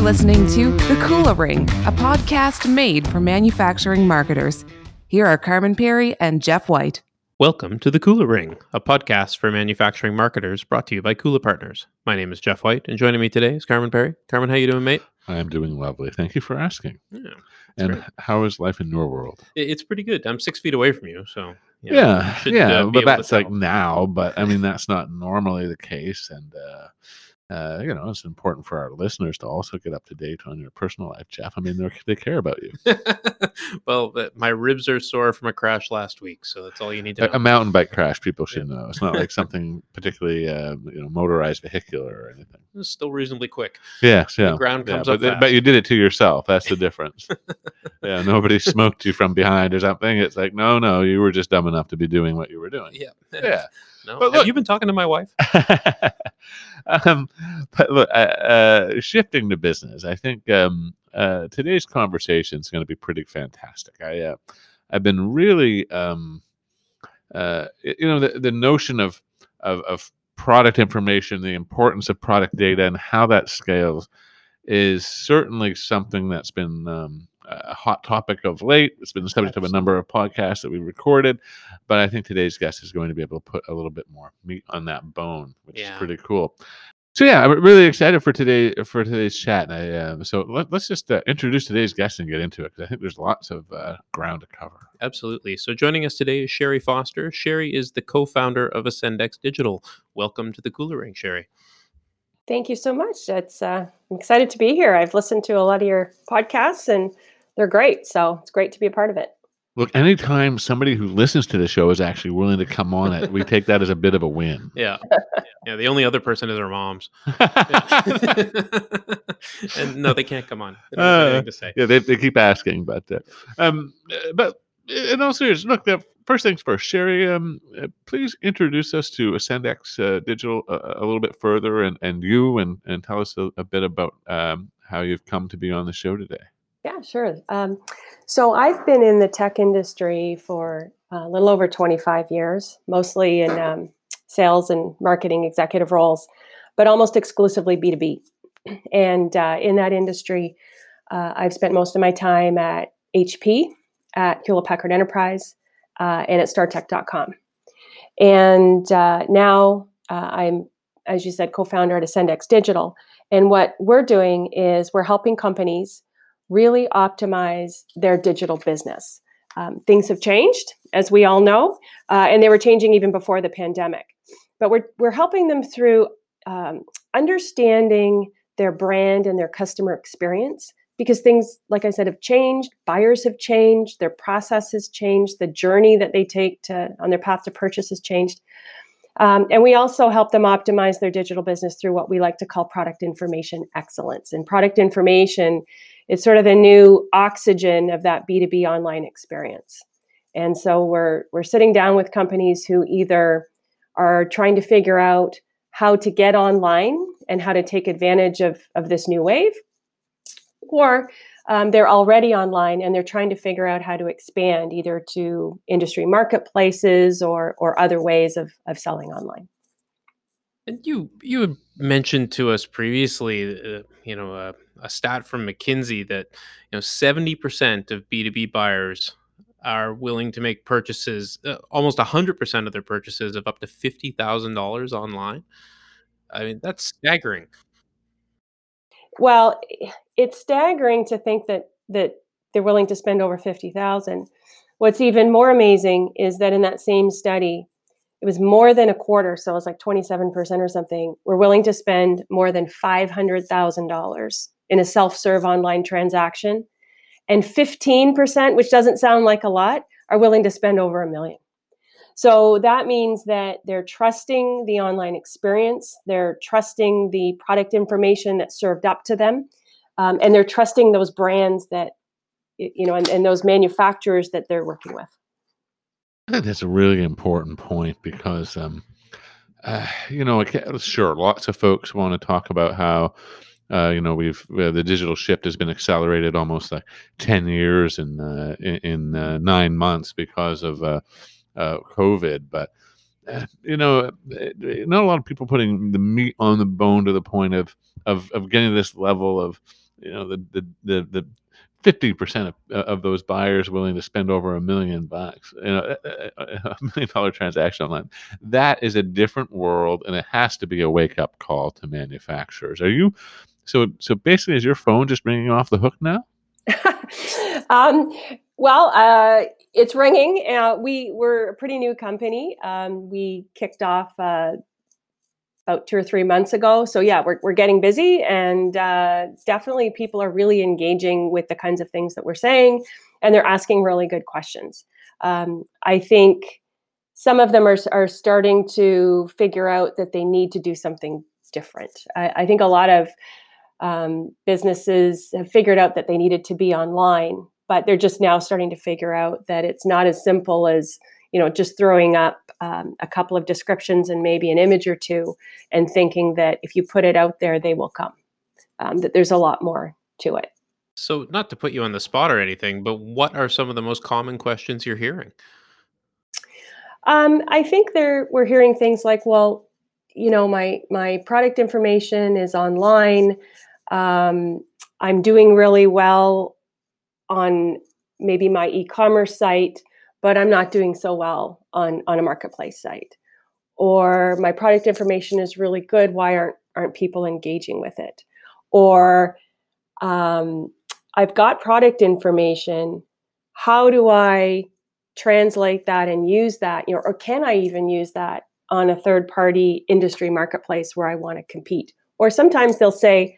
You're listening to The Kula Ring, a podcast made for manufacturing marketers. Here are Carmen Perry and Jeff White. Welcome to the Kula Ring, a podcast for manufacturing marketers brought to you by Kula Partners. My name is Jeff White, and joining me today is Carmen Perry. Carmen, how you doing, mate? I am doing lovely. Thank you for asking. Yeah, And great. how is life in your world? It's pretty good. I'm six feet away from you, so you know, Yeah, you should, yeah, uh, but that's like now. But I mean, that's not normally the case, and uh, uh, you know, it's important for our listeners to also get up to date on your personal life, Jeff. I mean, they they care about you. well, but my ribs are sore from a crash last week, so that's all you need to know. a mountain bike crash, people should know. It's not like something particularly, uh, you know, motorized vehicular or anything. It's still reasonably quick. Yes, The yeah. ground Yeah, comes but, up fast. but you did it to yourself. That's the difference. yeah, nobody smoked you from behind or something. It's like, no, no, you were just dumb enough to be doing what you were doing. yeah, Yeah. No, But look- you been talking to my wife? um, but look, uh, uh, shifting to business, I think um, uh, today's conversation is going to be pretty fantastic. I uh, I've been really, um, uh, you know, the, the notion of, of of product information, the importance of product data, and how that scales is certainly something that's been um, a hot topic of late. It's been the subject of a number of podcasts that we recorded, but I think today's guest is going to be able to put a little bit more meat on that bone, which Yeah. is pretty cool. So yeah, I'm really excited for today for today's chat. And I, uh, so let, us just uh, introduce today's guest and get into it because I think there's lots of uh, ground to cover. Absolutely. So joining us today is Sherry Foster. Sherry is the co-founder of AscendX Digital. Welcome to the Kula Ring, Sherry. Thank you so much. It's uh, I'm excited to be here. I've listened to a lot of your podcasts, and they're great. So it's great to be a part of it. Look, anytime somebody who listens to the show is actually willing to come on it, we take that as a bit of a win. Yeah. Yeah. The only other person is our moms. and no, they can't come on. They don't have Uh, to say. yeah, they, they keep asking, but uh, um, uh, but in all seriousness, look. Uh, first things first, Sherry. Um, uh, please introduce us to AscendX uh, Digital uh, a little bit further, and and you, and and tell us a, a bit about um, how you've come to be on the show today. Yeah, sure. Um, so I've been in the tech industry for a little over 25 years, mostly in um, sales and marketing executive roles, but almost exclusively B2B. And uh, in that industry, uh, I've spent most of my time at HP, at Hewlett Packard Enterprise, uh, and at StarTech.com. And uh, now uh, I'm, as you said, co founder at AscendX Digital. And what we're doing is we're helping companies really optimize their digital business. Um, things have changed, as we all know, uh, and they were changing even before the pandemic. But we're, we're helping them through um, understanding their brand and their customer experience because things, like I said, have changed. Buyers have changed, their process has changed, the journey that they take to on their path to purchase has changed. Um, and we also help them optimize their digital business through what we like to call product information excellence. And product information is sort of a new oxygen of that B2B online experience. And so we're we're sitting down with companies who either are trying to figure out how to get online and how to take advantage of, of this new wave, or um, they're already online and they're trying to figure out how to expand either to industry marketplaces or or other ways of, of selling online. And you you had mentioned to us previously, uh, you know, a, a stat from McKinsey that you know seventy percent of B two B buyers are willing to make purchases, uh, almost hundred percent of their purchases of up to fifty thousand dollars online. I mean, that's staggering. Well, it's staggering to think that that they're willing to spend over 50,000. What's even more amazing is that in that same study, it was more than a quarter, so it was like 27% or something, were willing to spend more than $500,000 in a self-serve online transaction. And 15%, which doesn't sound like a lot, are willing to spend over a million. So that means that they're trusting the online experience, they're trusting the product information that's served up to them, um, and they're trusting those brands that, you know, and, and those manufacturers that they're working with. I think that's a really important point because, um, uh, you know, sure, lots of folks want to talk about how, uh, you know, we've uh, the digital shift has been accelerated almost like ten years in uh, in, uh, nine months because of uh, uh, COVID, but. You know, not a lot of people putting the meat on the bone to the point of of, of getting this level of you know the the the, the 50% of, of those buyers willing to spend over a million bucks you know a, a, a million dollar transaction online that is a different world and it has to be a wake up call to manufacturers are you so so basically is your phone just ringing off the hook now um, well, uh, it's ringing. Uh, we we're a pretty new company. Um, we kicked off uh, about two or three months ago. So yeah, we're we're getting busy, and uh, definitely people are really engaging with the kinds of things that we're saying, and they're asking really good questions. Um, I think some of them are are starting to figure out that they need to do something different. I, I think a lot of um, businesses have figured out that they needed to be online, but they're just now starting to figure out that it's not as simple as you know just throwing up um, a couple of descriptions and maybe an image or two, and thinking that if you put it out there, they will come. Um, that there's a lot more to it. So, not to put you on the spot or anything, but what are some of the most common questions you're hearing? Um, I think there we're hearing things like, well, you know, my my product information is online. Um, I'm doing really well on maybe my e-commerce site, but I'm not doing so well on on a marketplace site. Or my product information is really good. Why aren't aren't people engaging with it? Or um, I've got product information. How do I translate that and use that? You know, or can I even use that on a third party industry marketplace where I want to compete? Or sometimes they'll say,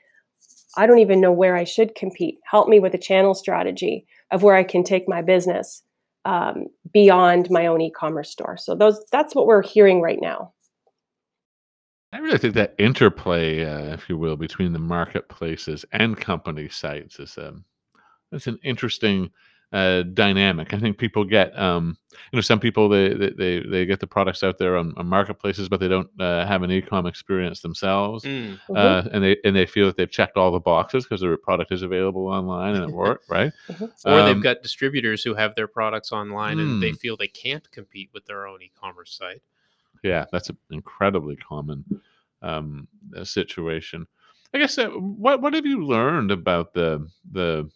I don't even know where I should compete. Help me with a channel strategy of where I can take my business um, beyond my own e-commerce store. So those that's what we're hearing right now. I really think that interplay, uh, if you will, between the marketplaces and company sites is um, that's an interesting uh, dynamic. I think people get, um, you know, some people they they they get the products out there on, on marketplaces, but they don't uh, have an e-com experience themselves, Mm. Uh, and they and they feel that they've checked all the boxes because their product is available online and it worked, right? Mhm. Or Um, they've got distributors who have their products online and they Hmm. feel they can't compete with their own e-commerce site. Yeah, that's an incredibly common um, uh, situation. I guess uh, what what have you learned about the the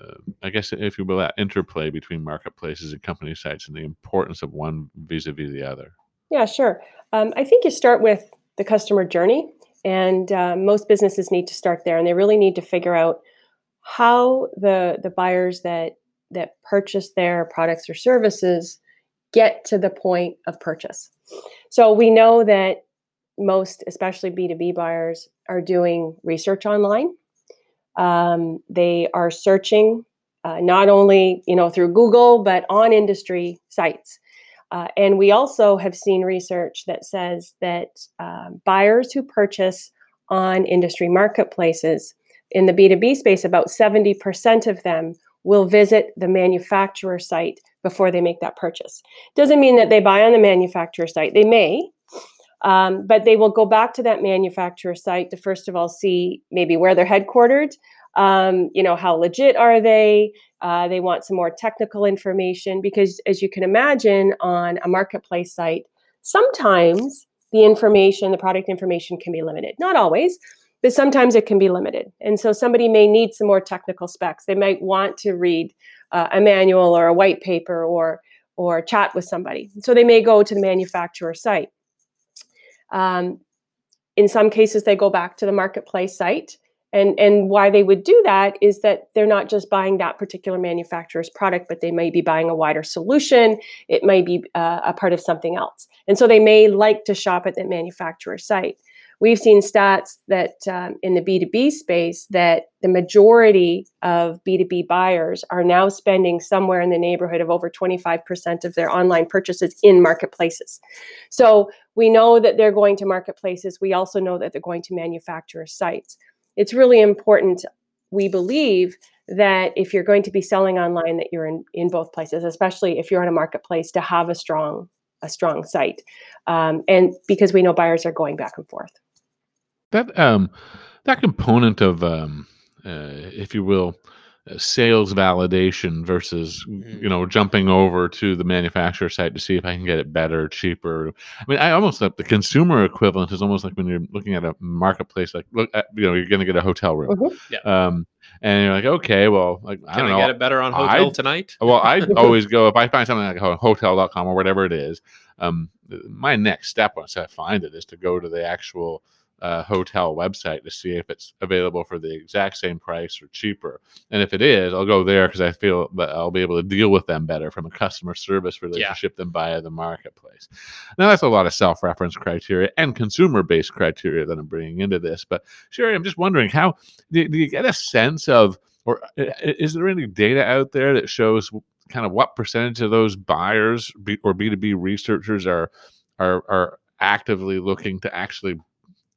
uh, I guess if you will that interplay between marketplaces and company sites and the importance of one vis-a-vis the other. Yeah, sure. Um, I think you start with the customer journey, and uh, most businesses need to start there, and they really need to figure out how the the buyers that that purchase their products or services get to the point of purchase. So we know that most, especially B two B buyers, are doing research online. Um, they are searching uh, not only you know through Google but on industry sites. Uh, and we also have seen research that says that um, buyers who purchase on industry marketplaces in the B2B space, about 70% of them will visit the manufacturer site before they make that purchase. Doesn't mean that they buy on the manufacturer site, they may. Um, but they will go back to that manufacturer site to first of all see maybe where they're headquartered, um, you know, how legit are they? Uh, they want some more technical information because, as you can imagine, on a marketplace site, sometimes the information, the product information can be limited. Not always, but sometimes it can be limited. And so somebody may need some more technical specs. They might want to read uh, a manual or a white paper or or chat with somebody. So they may go to the manufacturer site. Um, in some cases, they go back to the marketplace site and and why they would do that is that they're not just buying that particular manufacturer's product but they may be buying a wider solution. It may be uh, a part of something else. And so they may like to shop at the manufacturer site we've seen stats that um, in the b2b space that the majority of b2b buyers are now spending somewhere in the neighborhood of over 25% of their online purchases in marketplaces. So we know that they're going to marketplaces. We also know that they're going to manufacturer sites. It's really important we believe that if you're going to be selling online that you're in, in both places especially if you're on a marketplace to have a strong a strong site um, and because we know buyers are going back and forth That um that component of um uh, if you will uh, sales validation versus you know jumping over to the manufacturer site to see if I can get it better, cheaper. I mean, I almost like the consumer equivalent is almost like when you're looking at a marketplace, like look, at, you know, you're going to get a hotel room, Mhm. Yeah. um, and you're like, okay, well, like I Can don't I, know. get it better on Hotel I- Tonight? Well, I always go if I find something like ho- hotel.com or whatever it is. Um, my next step once I find it is to go to the actual uh, hotel website to see if it's available for the exact same price or cheaper. And if it is, I'll go there because I feel that I'll be able to deal with them better from a customer service relationship than via the marketplace. Now, that's a lot of self reference criteria and consumer based criteria that I'm bringing into this. But Sherry, I'm just wondering how do, do you get a sense of, or i- is there any data out there that shows kind of what percentage of those buyers or B2B researchers are are are actively looking to actually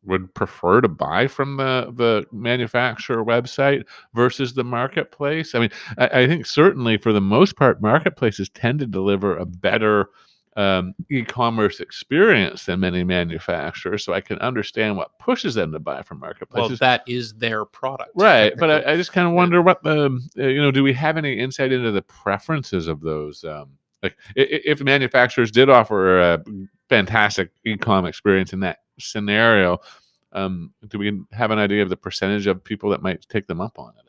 would prefer to buy from the the manufacturer website versus the marketplace. I mean, I, I think certainly for the most part, marketplaces tend to deliver a better um, e-commerce experience than many manufacturers. So I can understand what pushes them to buy from marketplaces. Well, that is their product. Right, but. I, I just kind of wonder what the uh, you know. Do we have any insight into the preferences of those? Um, like, if manufacturers did offer a fantastic e-com experience in that scenario, um, do we have an idea of the percentage of people that might take them up on it?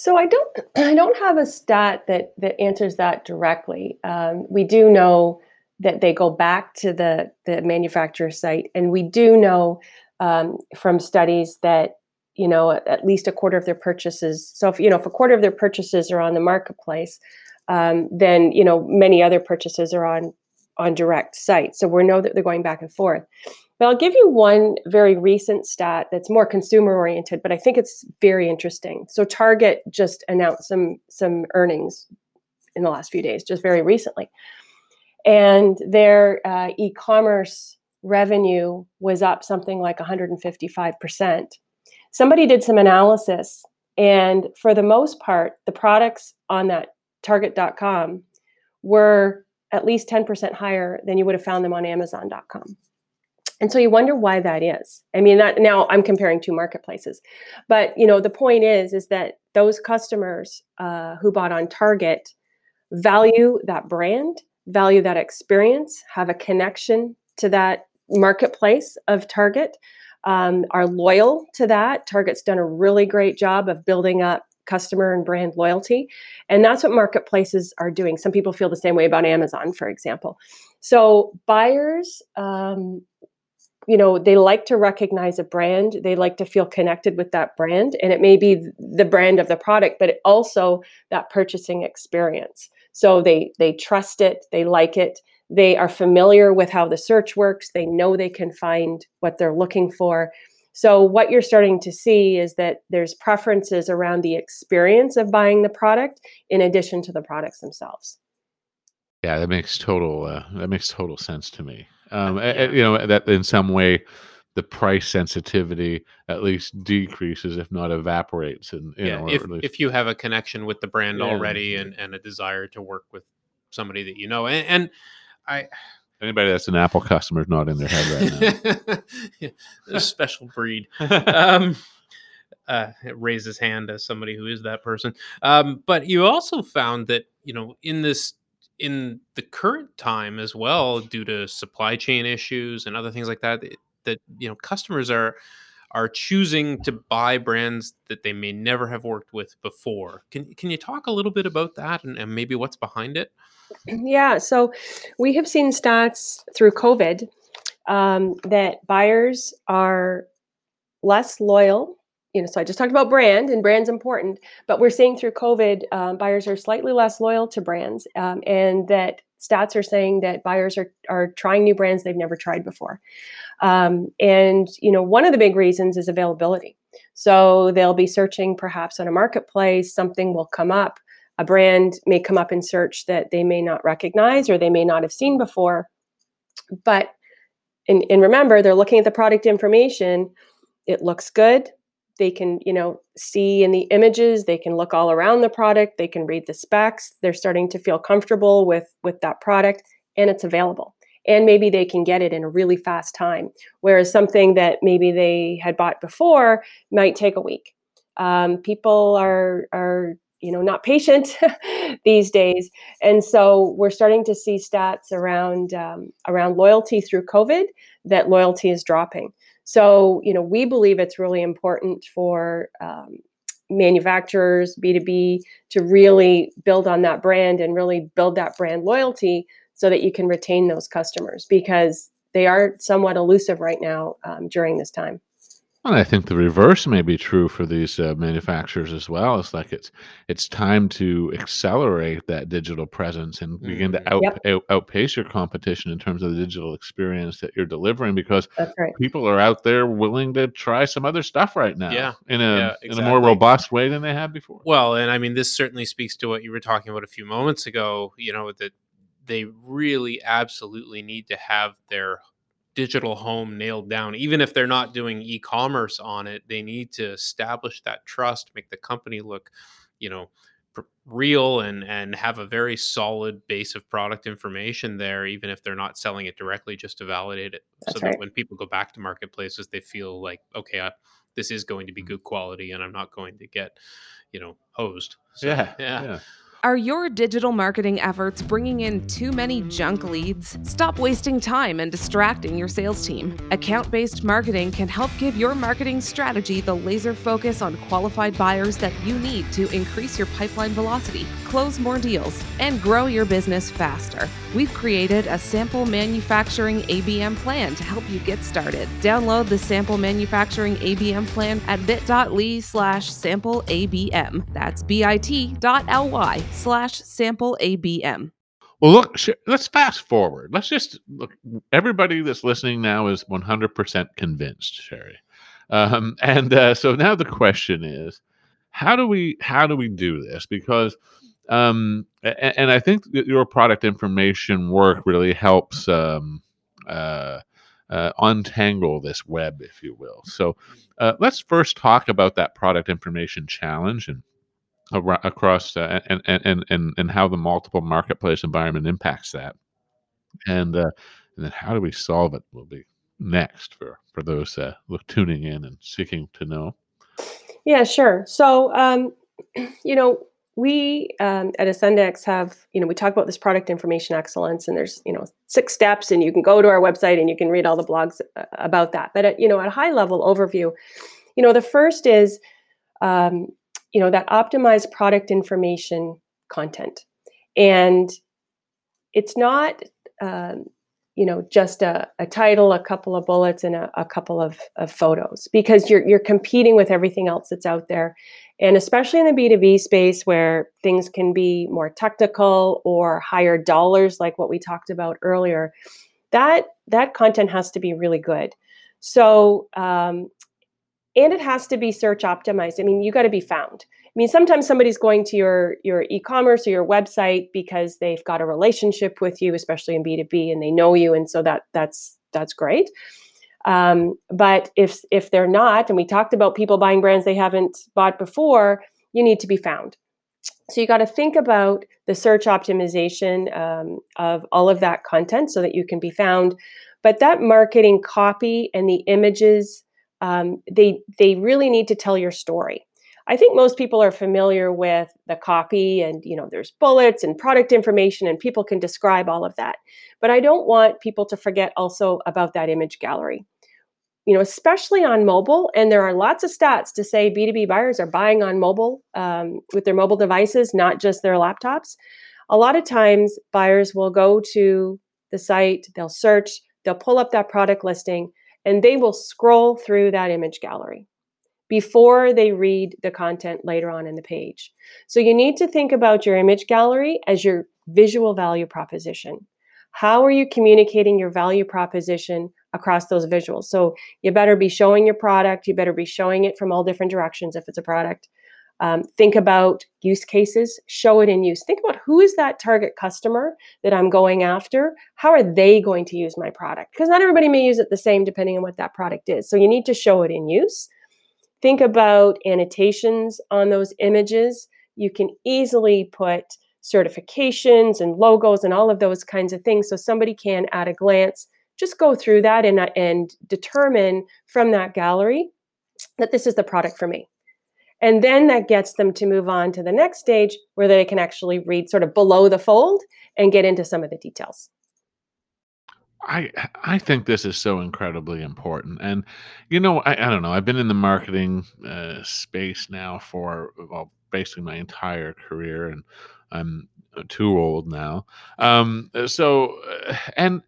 So I don't I don't have a stat that that answers that directly. Um, we do know that they go back to the the manufacturer site, and we do know um, from studies that you know at least a quarter of their purchases. So if you know if a quarter of their purchases are on the marketplace, um, then you know many other purchases are on on direct sites. So we know that they're going back and forth. But I'll give you one very recent stat that's more consumer oriented, but I think it's very interesting. So Target just announced some some earnings in the last few days, just very recently, and their uh, e-commerce revenue was up something like 155 percent. Somebody did some analysis, and for the most part, the products on that Target.com were at least 10% higher than you would have found them on Amazon.com. And so you wonder why that is. I mean, that now I'm comparing two marketplaces, but you know the point is is that those customers uh, who bought on Target value that brand, value that experience, have a connection to that marketplace of Target, um, are loyal to that. Target's done a really great job of building up customer and brand loyalty, and that's what marketplaces are doing. Some people feel the same way about Amazon, for example. So buyers. Um, you know they like to recognize a brand they like to feel connected with that brand and it may be the brand of the product but also that purchasing experience so they they trust it they like it they are familiar with how the search works they know they can find what they're looking for so what you're starting to see is that there's preferences around the experience of buying the product in addition to the products themselves Yeah, that makes total uh, that makes total sense to me. Um, a- Yeah. a- you know that in some way the price sensitivity at least decreases, if not evaporates, and you yeah, know, if least- if you have a connection with the brand Yeah. already and and a desire to work with somebody that you know, and, and I anybody that's an Apple customer is not in their head right now. Yeah, a special breed. um, uh, raise his hand as somebody who is that person. Um, but you also found that you know in this in the current time as well, due to supply chain issues and other things like that, that you know customers are are choosing to buy brands that they may never have worked with before. Can can you talk a little bit about that and, and maybe what's behind it? Yeah, so we have seen stats through COVID um, that buyers are less loyal. You know, so I just talked about brand, and brand's important, but we're seeing through COVID, um, buyers are slightly less loyal to brands, um, and that stats are saying that buyers are are trying new brands they've never tried before. Um, and you know, one of the big reasons is availability. So they'll be searching perhaps on a marketplace, something will come up a brand may come up in search that they may not recognize or they may not have seen before. But and, and remember, they're looking at the product information. It looks good. They can, you know, see in the images. They can look all around the product. They can read the specs. They're starting to feel comfortable with with that product, and it's available. And maybe they can get it in a really fast time. Whereas something that maybe they had bought before might take a week. Um, people are are you know not patient these days and so we're starting to see stats around um, around loyalty through covid that loyalty is dropping so you know we believe it's really important for um, manufacturers, B2B, to really build on that brand and really build that brand loyalty so that you can retain those customers because they are somewhat elusive right now um, during this time. And I think the reverse may be true for these uh, manufacturers as well. It's like it's it's time to accelerate that digital presence and begin to Mm. out, Yep. out, outpace your competition in terms of the digital experience that you're delivering because right. people are out there willing to try some other stuff right now Yeah. in a Yeah, in a more robust way than they have before. Well, and I mean, this certainly speaks to what you were talking about a few moments ago. You know that they really absolutely need to have their digital home nailed down. Even if they're not doing e-commerce on it they need to establish that trust make the company look you know pr- real and and have a very solid base of product information there even if they're not selling it directly just to validate it so That's that when people go back to marketplaces they feel like okay I, this is going to be mm-hmm. good quality and i'm not going to get you know hosed. So, yeah, yeah Are your digital marketing efforts bringing in too many junk leads? Stop wasting time and distracting your sales team. Account based marketing can help give your marketing strategy the laser focus on qualified buyers that you need to increase your pipeline velocity, close more deals, and grow your business faster. We've created a sample manufacturing ABM plan to help you get started. Download the sample manufacturing ABM plan at bit.ly slash sample ABM. That's bit.ly slash sample ABM. Well, look, let's fast forward. Let's just look. Everybody that's listening now is 100% convinced, Sherry. Um, and uh, so now the question is, how do we how do we do this? Because, um, and, and I think your product information work really helps um, uh, uh, untangle this web, if you will. So, uh, let's first talk about that product information challenge and across uh, and, and and and how the multiple marketplace environment impacts that and uh and then how do we solve it will be next for for those uh tuning in and seeking to know Yeah, sure. So, um, you know, we um, at AscendX have, you know, we talk about this product information excellence, and there's, you know, six steps, and you can go to our website and you can read all the blogs uh, about that. But at, you know, at a high level overview, you know, the first is, um, you know, that optimized product information content, and it's not. Um, you know just a, a title a couple of bullets and a, a couple of, of photos because you're you're competing with everything else that's out there and especially in the b2b space where things can be more technical or higher dollars like what we talked about earlier that that content has to be really good. So um, and it has to be search optimized. I mean you got to be found. I mean, sometimes somebody's going to your your e-commerce or your website because they've got a relationship with you, especially in B two B, and they know you, and so that that's that's great. Um, but if if they're not, and we talked about people buying brands they haven't bought before, you need to be found. So you got to think about the search optimization um, of all of that content so that you can be found. But that marketing copy and the images, um, they they really need to tell your story. I think most people are familiar with the copy and you know there's bullets and product information and people can describe all of that. But I don't want people to forget also about that image gallery. You know, especially on mobile, and there are lots of stats to say B2B buyers are buying on mobile um, with their mobile devices, not just their laptops. A lot of times, buyers will go to the site, they'll search, they'll pull up that product listing, and they will scroll through that image gallery before they read the content later on in the page. So you need to think about your image gallery as your visual value proposition. How are you communicating your value proposition across those visuals? So you better be showing your product, you better be showing it from all different directions if it's a product. Um, think about use cases, show it in use. Think about who is that target customer that I'm going after? How are they going to use my product? Because not everybody may use it the same depending on what that product is. So you need to show it in use think about annotations on those images. You can easily put certifications and logos and all of those kinds of things so somebody can, at a glance, just go through that and, and determine from that gallery that this is the product for me. And then that gets them to move on to the next stage where they can actually read sort of below the fold and get into some of the details. I I think this is so incredibly important, and you know I, I don't know I've been in the marketing uh, space now for well basically my entire career, and I'm uh, too old now. Um, so uh, and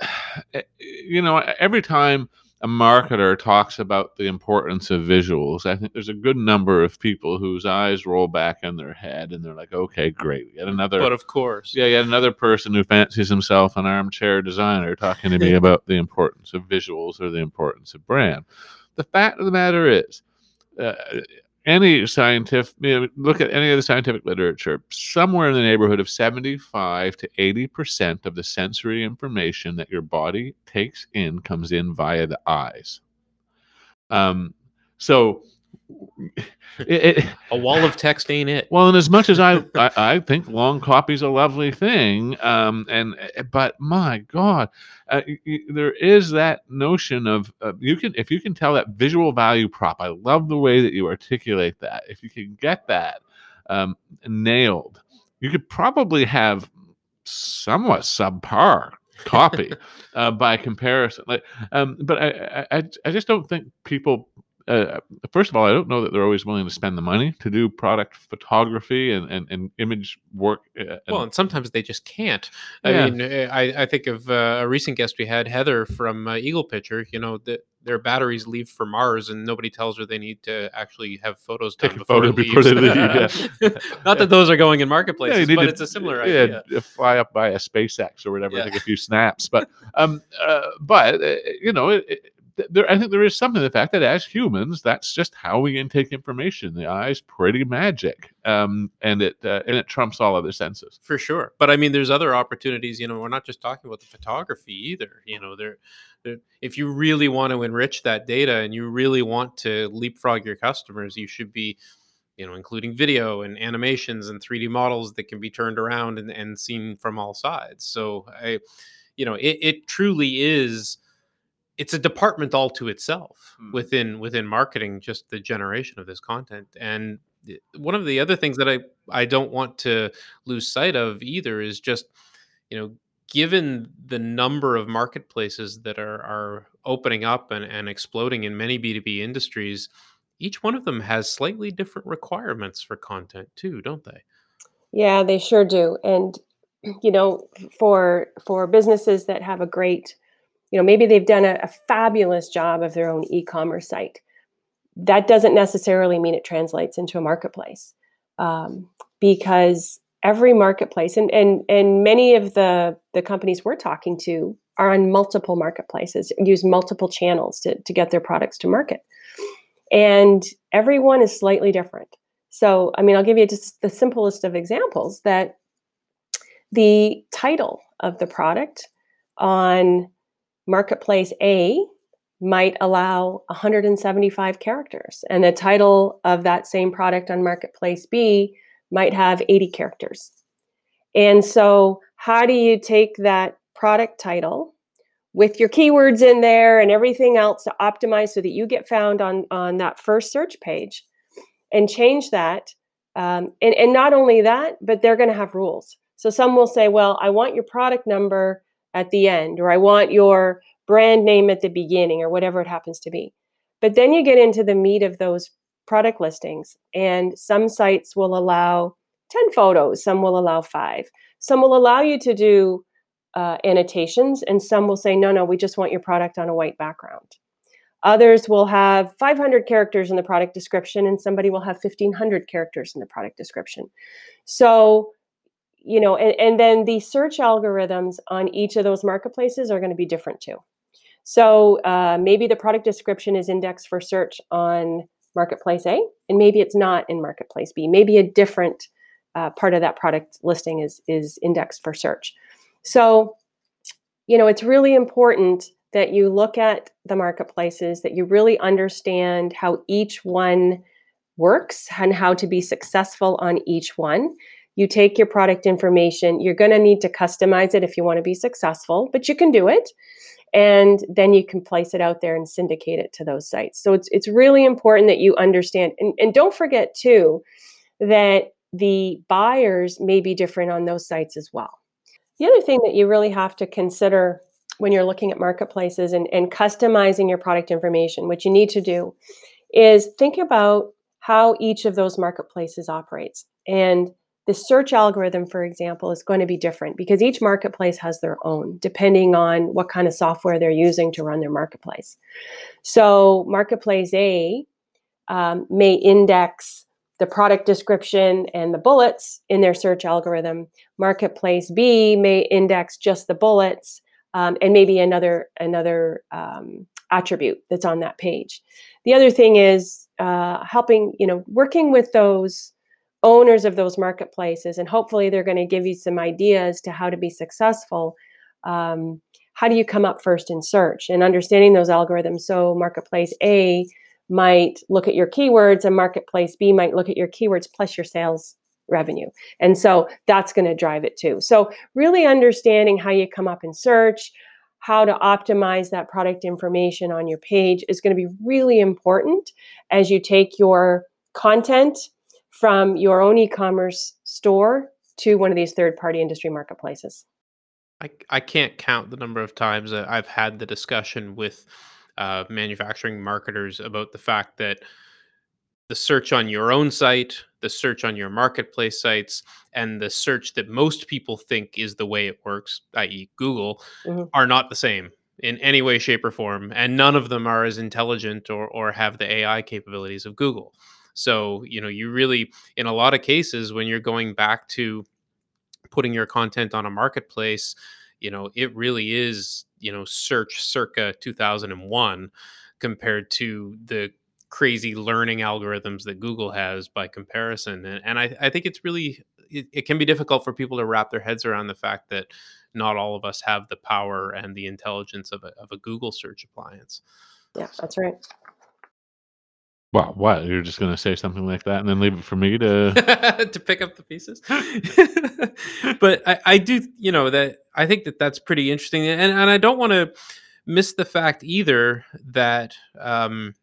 eh, you know every time a marketer talks about the importance of visuals, I think there's a good number of people whose eyes roll back in their head and they're like, okay, great. Yet another But of course, yeah, yet another person who fancies himself an armchair designer talking to me about the importance of visuals or the importance of brand. The fact of the matter is, uh, any scientific you know, look at any of the scientific literature somewhere in the neighborhood of 75 to 80 percent of the sensory information that your body takes in comes in via the eyes. Um, so it, it, a wall of text ain't it. well, and as much as I, I, I think long copy's a lovely thing, um, and eh, but my God, uh, y- there is that notion of uh, you can if you can tell that visual value prop. I love the way that you articulate that. If you can get that um, nailed, you could probably have somewhat subpar copy uh, by comparison. Like, um, but I, I I just don't think people uh, first of all, I don't know that they're always willing to spend the money to do product photography and, and, and image work. Uh, and- Well, and sometimes they just can't. I Yeah. mean, uh, I, I think of uh, a recent guest we had, Heather from uh, EaglePicher. You know, that their batteries leave for Mars, and nobody tells her they need to actually have photos done before, photo before they leave, Not that those are going in Yeah, marketplaces, need but to- it's a similar yeah, idea. d- fly up by a SpaceX or whatever, Yeah. take a few snaps. But um, uh, but uh, you know, it, it, there, I think there is something the fact that as humans, that's just how we intake information. The eye's pretty magic, um, and it uh, and it trumps all other senses. For sure, but I mean, there's other opportunities. You know, we're not just talking about the photography either. You know, there, there, if you really want to enrich that data and you really want to leapfrog your customers, you should be, you know, including video and animations and 3D models that can be turned around and, and seen from all sides. So I, you know, it, it truly is. It's a department all to itself Hmm. within within marketing, just the generation of this content. And one of the other things that I I don't want to lose sight of either is just you know given the number of marketplaces that are are opening up and, and exploding in many b2b industries each one of them has slightly different requirements for content too don't they Yeah, they sure do. And you know, for for businesses that have a great, you know, maybe they've done a, a fabulous job of their own e-commerce site. That doesn't necessarily mean it translates into a marketplace, um, because every marketplace and and and many of the the companies we're talking to are on multiple marketplaces, use multiple channels to to get their products to market, and everyone is slightly different. So, I mean, I'll give you just the simplest of examples that the title of the product on marketplace A might allow 175 characters, and the title of that same product on marketplace B might have 80 characters. And so, how do you take that product title with your keywords in there and everything else to optimize so that you get found on, on that first search page and change that? Um, and, and not only that, but they're going to have rules. So some will say, well, I want your product number at the end, or I want your brand name at the beginning, or whatever it happens to be. But then you get into the meat of those product listings, and some sites will allow 10 photos, some will allow five, some will allow you to do uh, annotations, and some will say, no, no, we just want your product on a white background. Others will have 500 characters in the product description, and somebody will have 1500 characters in the product description. So, you know, and, and then the search algorithms on each of those marketplaces are going to be different too. So uh, maybe the product description is indexed for search on marketplace A, and maybe it's not in marketplace B. Maybe a different uh, part of that product listing is is indexed for search. So, you know, it's really important that you look at the marketplaces, that you really understand how each one works and how to be successful on each one. You take your product information, you're going to need to customize it if you want to be successful, but you can do it. And then you can place it out there and syndicate it to those sites. So it's it's really important that you understand and, and don't forget too that the buyers may be different on those sites as well. The other thing that you really have to consider when you're looking at marketplaces and, and customizing your product information, what you need to do is think about how each of those marketplaces operates. And the search algorithm, for example, is going to be different because each marketplace has their own, depending on what kind of software they're using to run their marketplace. So, Marketplace A um, may index the product description and the bullets in their search algorithm. Marketplace B may index just the bullets um, and maybe another another um, attribute that's on that page. The other thing is uh, helping, you know, working with those owners of those marketplaces, and hopefully they're going to give you some ideas to how to be successful. Um, how do you come up first in search and understanding those algorithms? So, marketplace A might look at your keywords and marketplace B might look at your keywords plus your sales revenue. And so that's going to drive it too. So really understanding how you come up in search, how to optimize that product information on your page is going to be really important as you take your content from your own e-commerce store to one of these third-party industry marketplaces. I, I can't count the number of times that I've had the discussion with uh, manufacturing marketers about the fact that the search on your own site, the search on your marketplace sites, and the search that most people think is the way it works, i.e., Google, mm-hmm. are not the same in any way, shape, or form. And none of them are as intelligent or, or have the AI capabilities of Google. So, you know, you really, in a lot of cases, when you're going back to putting your content on a marketplace, you know, it really is you know search circa 2001 compared to the crazy learning algorithms that Google has by comparison. And, and I, I think it's really it, it, can be difficult for people to wrap their heads around the fact that not all of us have the power and the intelligence of a, of a Google search appliance. Yeah, that's right. Wow, what? You're just going to say something like that and then leave it for me to to pick up the pieces? but I, I do, you know, that I think that that's pretty interesting, and and I don't want to miss the fact either that um,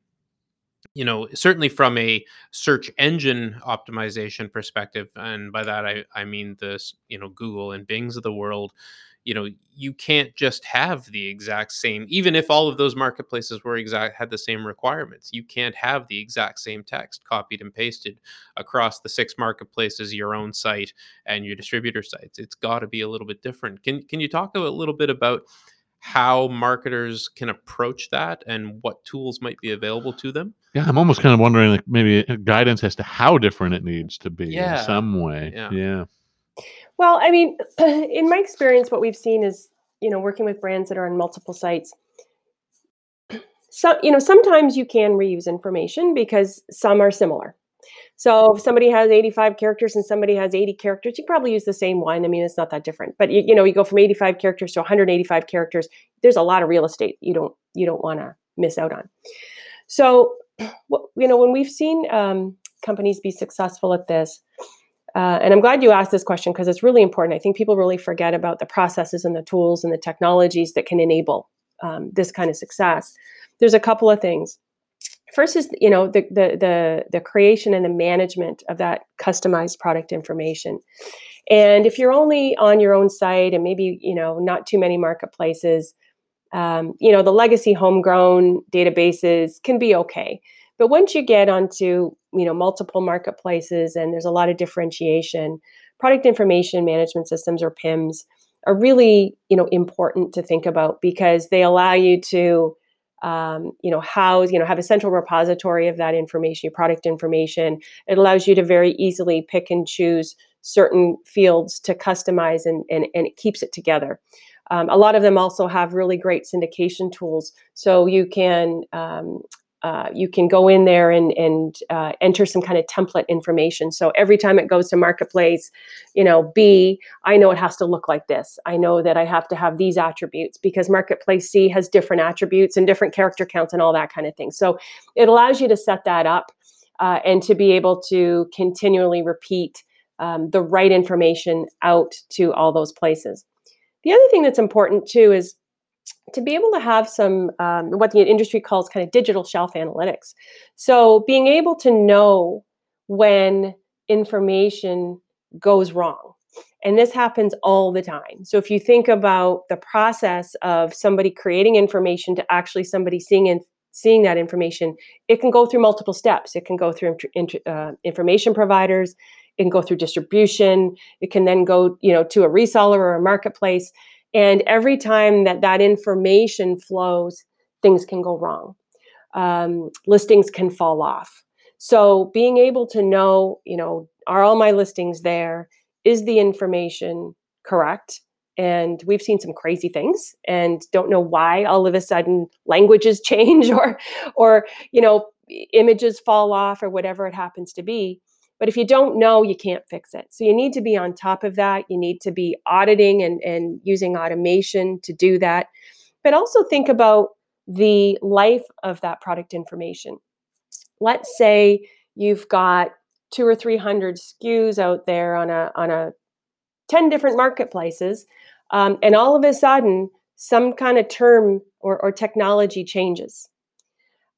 you know certainly from a search engine optimization perspective, and by that I I mean this you know Google and Bing's of the world you know you can't just have the exact same even if all of those marketplaces were exact had the same requirements you can't have the exact same text copied and pasted across the six marketplaces your own site and your distributor sites. It's got to be a little bit different. Can can you talk a little bit about how marketers can approach that and what tools might be available to them? Yeah i'm almost kind of wondering like maybe guidance as to how different it needs to be yeah. in some way. Yeah. Yeah well, I mean, in my experience, what we've seen is, you know, working with brands that are on multiple sites. So, you know, sometimes you can reuse information because some are similar. So if somebody has 85 characters and somebody has 80 characters, you probably use the same one. I mean, it's not that different. But you, you know, you go from 85 characters to 185 characters. There's a lot of real estate you don't you don't want to miss out on. So, you know, when we've seen um, companies be successful at this, uh, and I'm glad you asked this question because it's really important. I think people really forget about the processes and the tools and the technologies that can enable um, this kind of success. There's a couple of things. First is you know the, the the the creation and the management of that customized product information. And if you're only on your own site and maybe you know not too many marketplaces, um, you know the legacy homegrown databases can be okay. But once you get onto you know multiple marketplaces and there's a lot of differentiation, product information management systems or PIMS are really you know important to think about because they allow you to um, you know house you know have a central repository of that information your product information. It allows you to very easily pick and choose certain fields to customize and, and, and it keeps it together. Um, a lot of them also have really great syndication tools. So you can um, uh, you can go in there and, and uh, enter some kind of template information. So every time it goes to marketplace, you know, B, I know it has to look like this. I know that I have to have these attributes because marketplace C has different attributes and different character counts and all that kind of thing. So it allows you to set that up uh, and to be able to continually repeat um, the right information out to all those places. The other thing that's important too is to be able to have some um, what the industry calls kind of digital shelf analytics so being able to know when information goes wrong And this happens all the time. So if you think about the process of somebody creating information to actually somebody seeing in, seeing that information, it can go through multiple steps. It can go through uh, information providers, it can go through distribution, it can then go, you know, to a reseller or a marketplace. And every time that that information flows, things can go wrong. Um, listings can fall off. So being able to know, you know, are all my listings there? Is the information correct? And we've seen some crazy things and don't know why all of a sudden languages change or or you know images fall off or whatever it happens to be. But if you don't know, you can't fix it. So you need to be on top of that. You need to be auditing and, and using automation to do that. But also think about the life of that product information. Let's say you've got two or three hundred SKUs out there on a on a 10 different marketplaces, um, and all of a sudden some kind of term or, or technology changes.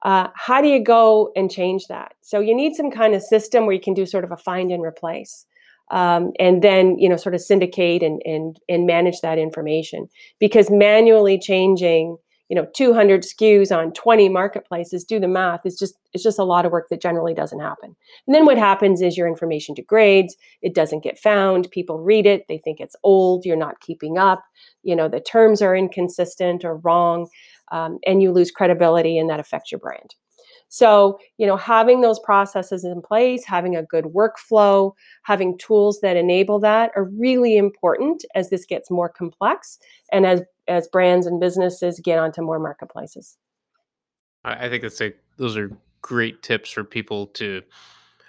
Uh, how do you go and change that? So you need some kind of system where you can do sort of a find and replace. Um, and then you know sort of syndicate and, and and manage that information because manually changing you know 200 SKUs on 20 marketplaces do the math it's just it's just a lot of work that generally doesn't happen and then what happens is your information degrades it doesn't get found people read it they think it's old you're not keeping up you know the terms are inconsistent or wrong um, and you lose credibility and that affects your brand so, you know, having those processes in place, having a good workflow, having tools that enable that are really important as this gets more complex and as as brands and businesses get onto more marketplaces. I think that's a those are great tips for people to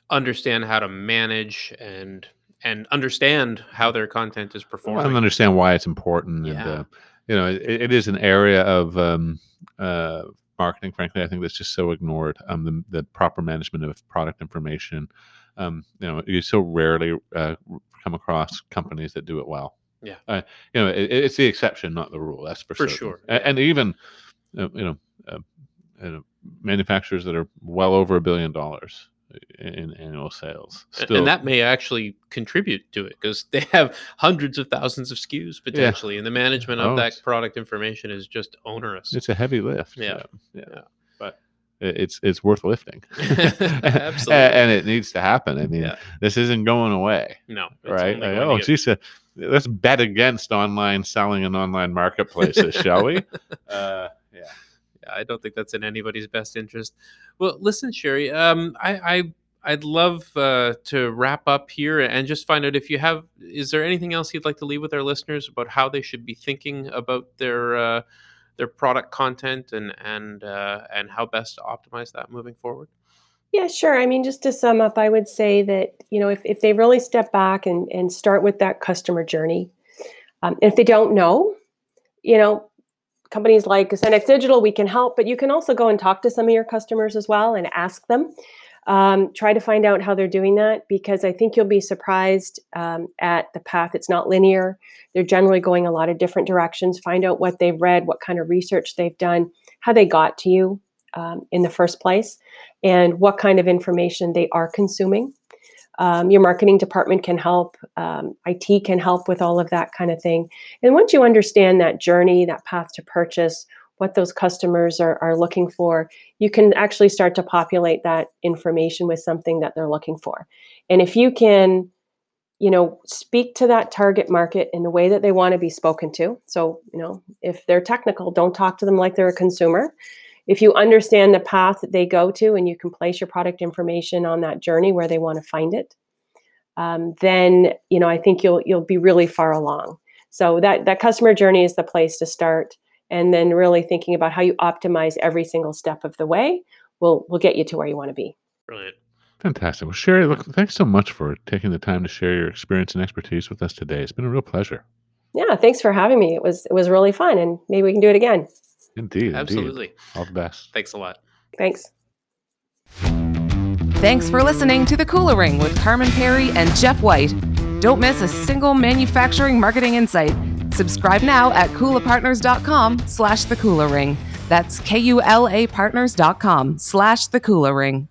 understand how to manage and and understand how their content is performing and understand why it's important yeah. and uh, you know it, it is an area of um, uh, marketing, frankly, I think that's just so ignored. Um, the, the proper management of product information. Um, you know, you so rarely uh, come across companies that do it well. Yeah. Uh, you know, it, it's the exception, not the rule. That's for, for certain. sure. And, and even, uh, you know, uh, you know, manufacturers that are well over a billion dollars in annual sales. Still, and that may actually contribute to it because they have hundreds of thousands of SKUs potentially, yeah. and the management of oh, that product information is just onerous. It's a heavy lift. Yeah, yeah. yeah. But it's it's worth lifting. Absolutely, and it needs to happen. I mean, yeah. this isn't going away. No, right? Like, oh, geez, uh, let's bet against online selling and online marketplaces, shall we? Uh, yeah. I don't think that's in anybody's best interest. Well, listen, Sherry, um, I, I I'd love uh, to wrap up here and just find out if you have. Is there anything else you'd like to leave with our listeners about how they should be thinking about their uh, their product content and and uh, and how best to optimize that moving forward? Yeah, sure. I mean, just to sum up, I would say that you know if if they really step back and and start with that customer journey, um, if they don't know, you know, companies like AscendX Digital, we can help, but you can also go and talk to some of your customers as well and ask them. Um, try to find out how they're doing that because I think you'll be surprised um, at the path. It's not linear. They're generally going a lot of different directions. Find out what they've read, what kind of research they've done, how they got to you um, in the first place, and what kind of information they are consuming. Um, your marketing department can help, um, IT can help with all of that kind of thing. And once you understand that journey, that path to purchase, what those customers are, are looking for, you can actually start to populate that information with something that they're looking for. And if you can, you know, speak to that target market in the way that they want to be spoken to. So, you know, if they're technical, don't talk to them like they're a consumer if you understand the path that they go to and you can place your product information on that journey where they want to find it um, then you know i think you'll you'll be really far along. So that that customer journey is the place to start and then really thinking about how you optimize every single step of the way will will get you to where you want to be. Brilliant. Fantastic. Well sherry look thanks so much for taking the time to share your experience and expertise with us today. It's been a real pleasure. Yeah thanks for having me. It was it was really fun and maybe we can do it again Indeed. Absolutely. Indeed. All the best. Thanks a lot. Thanks. Thanks for listening to The Kula-Ring with Carman Pirie and Jeff White. Don't miss a single manufacturing marketing insight. Subscribe now at kulapartners.com slash The Kula-Ring. That's K-U-L-A partners.com slash The Kula-Ring.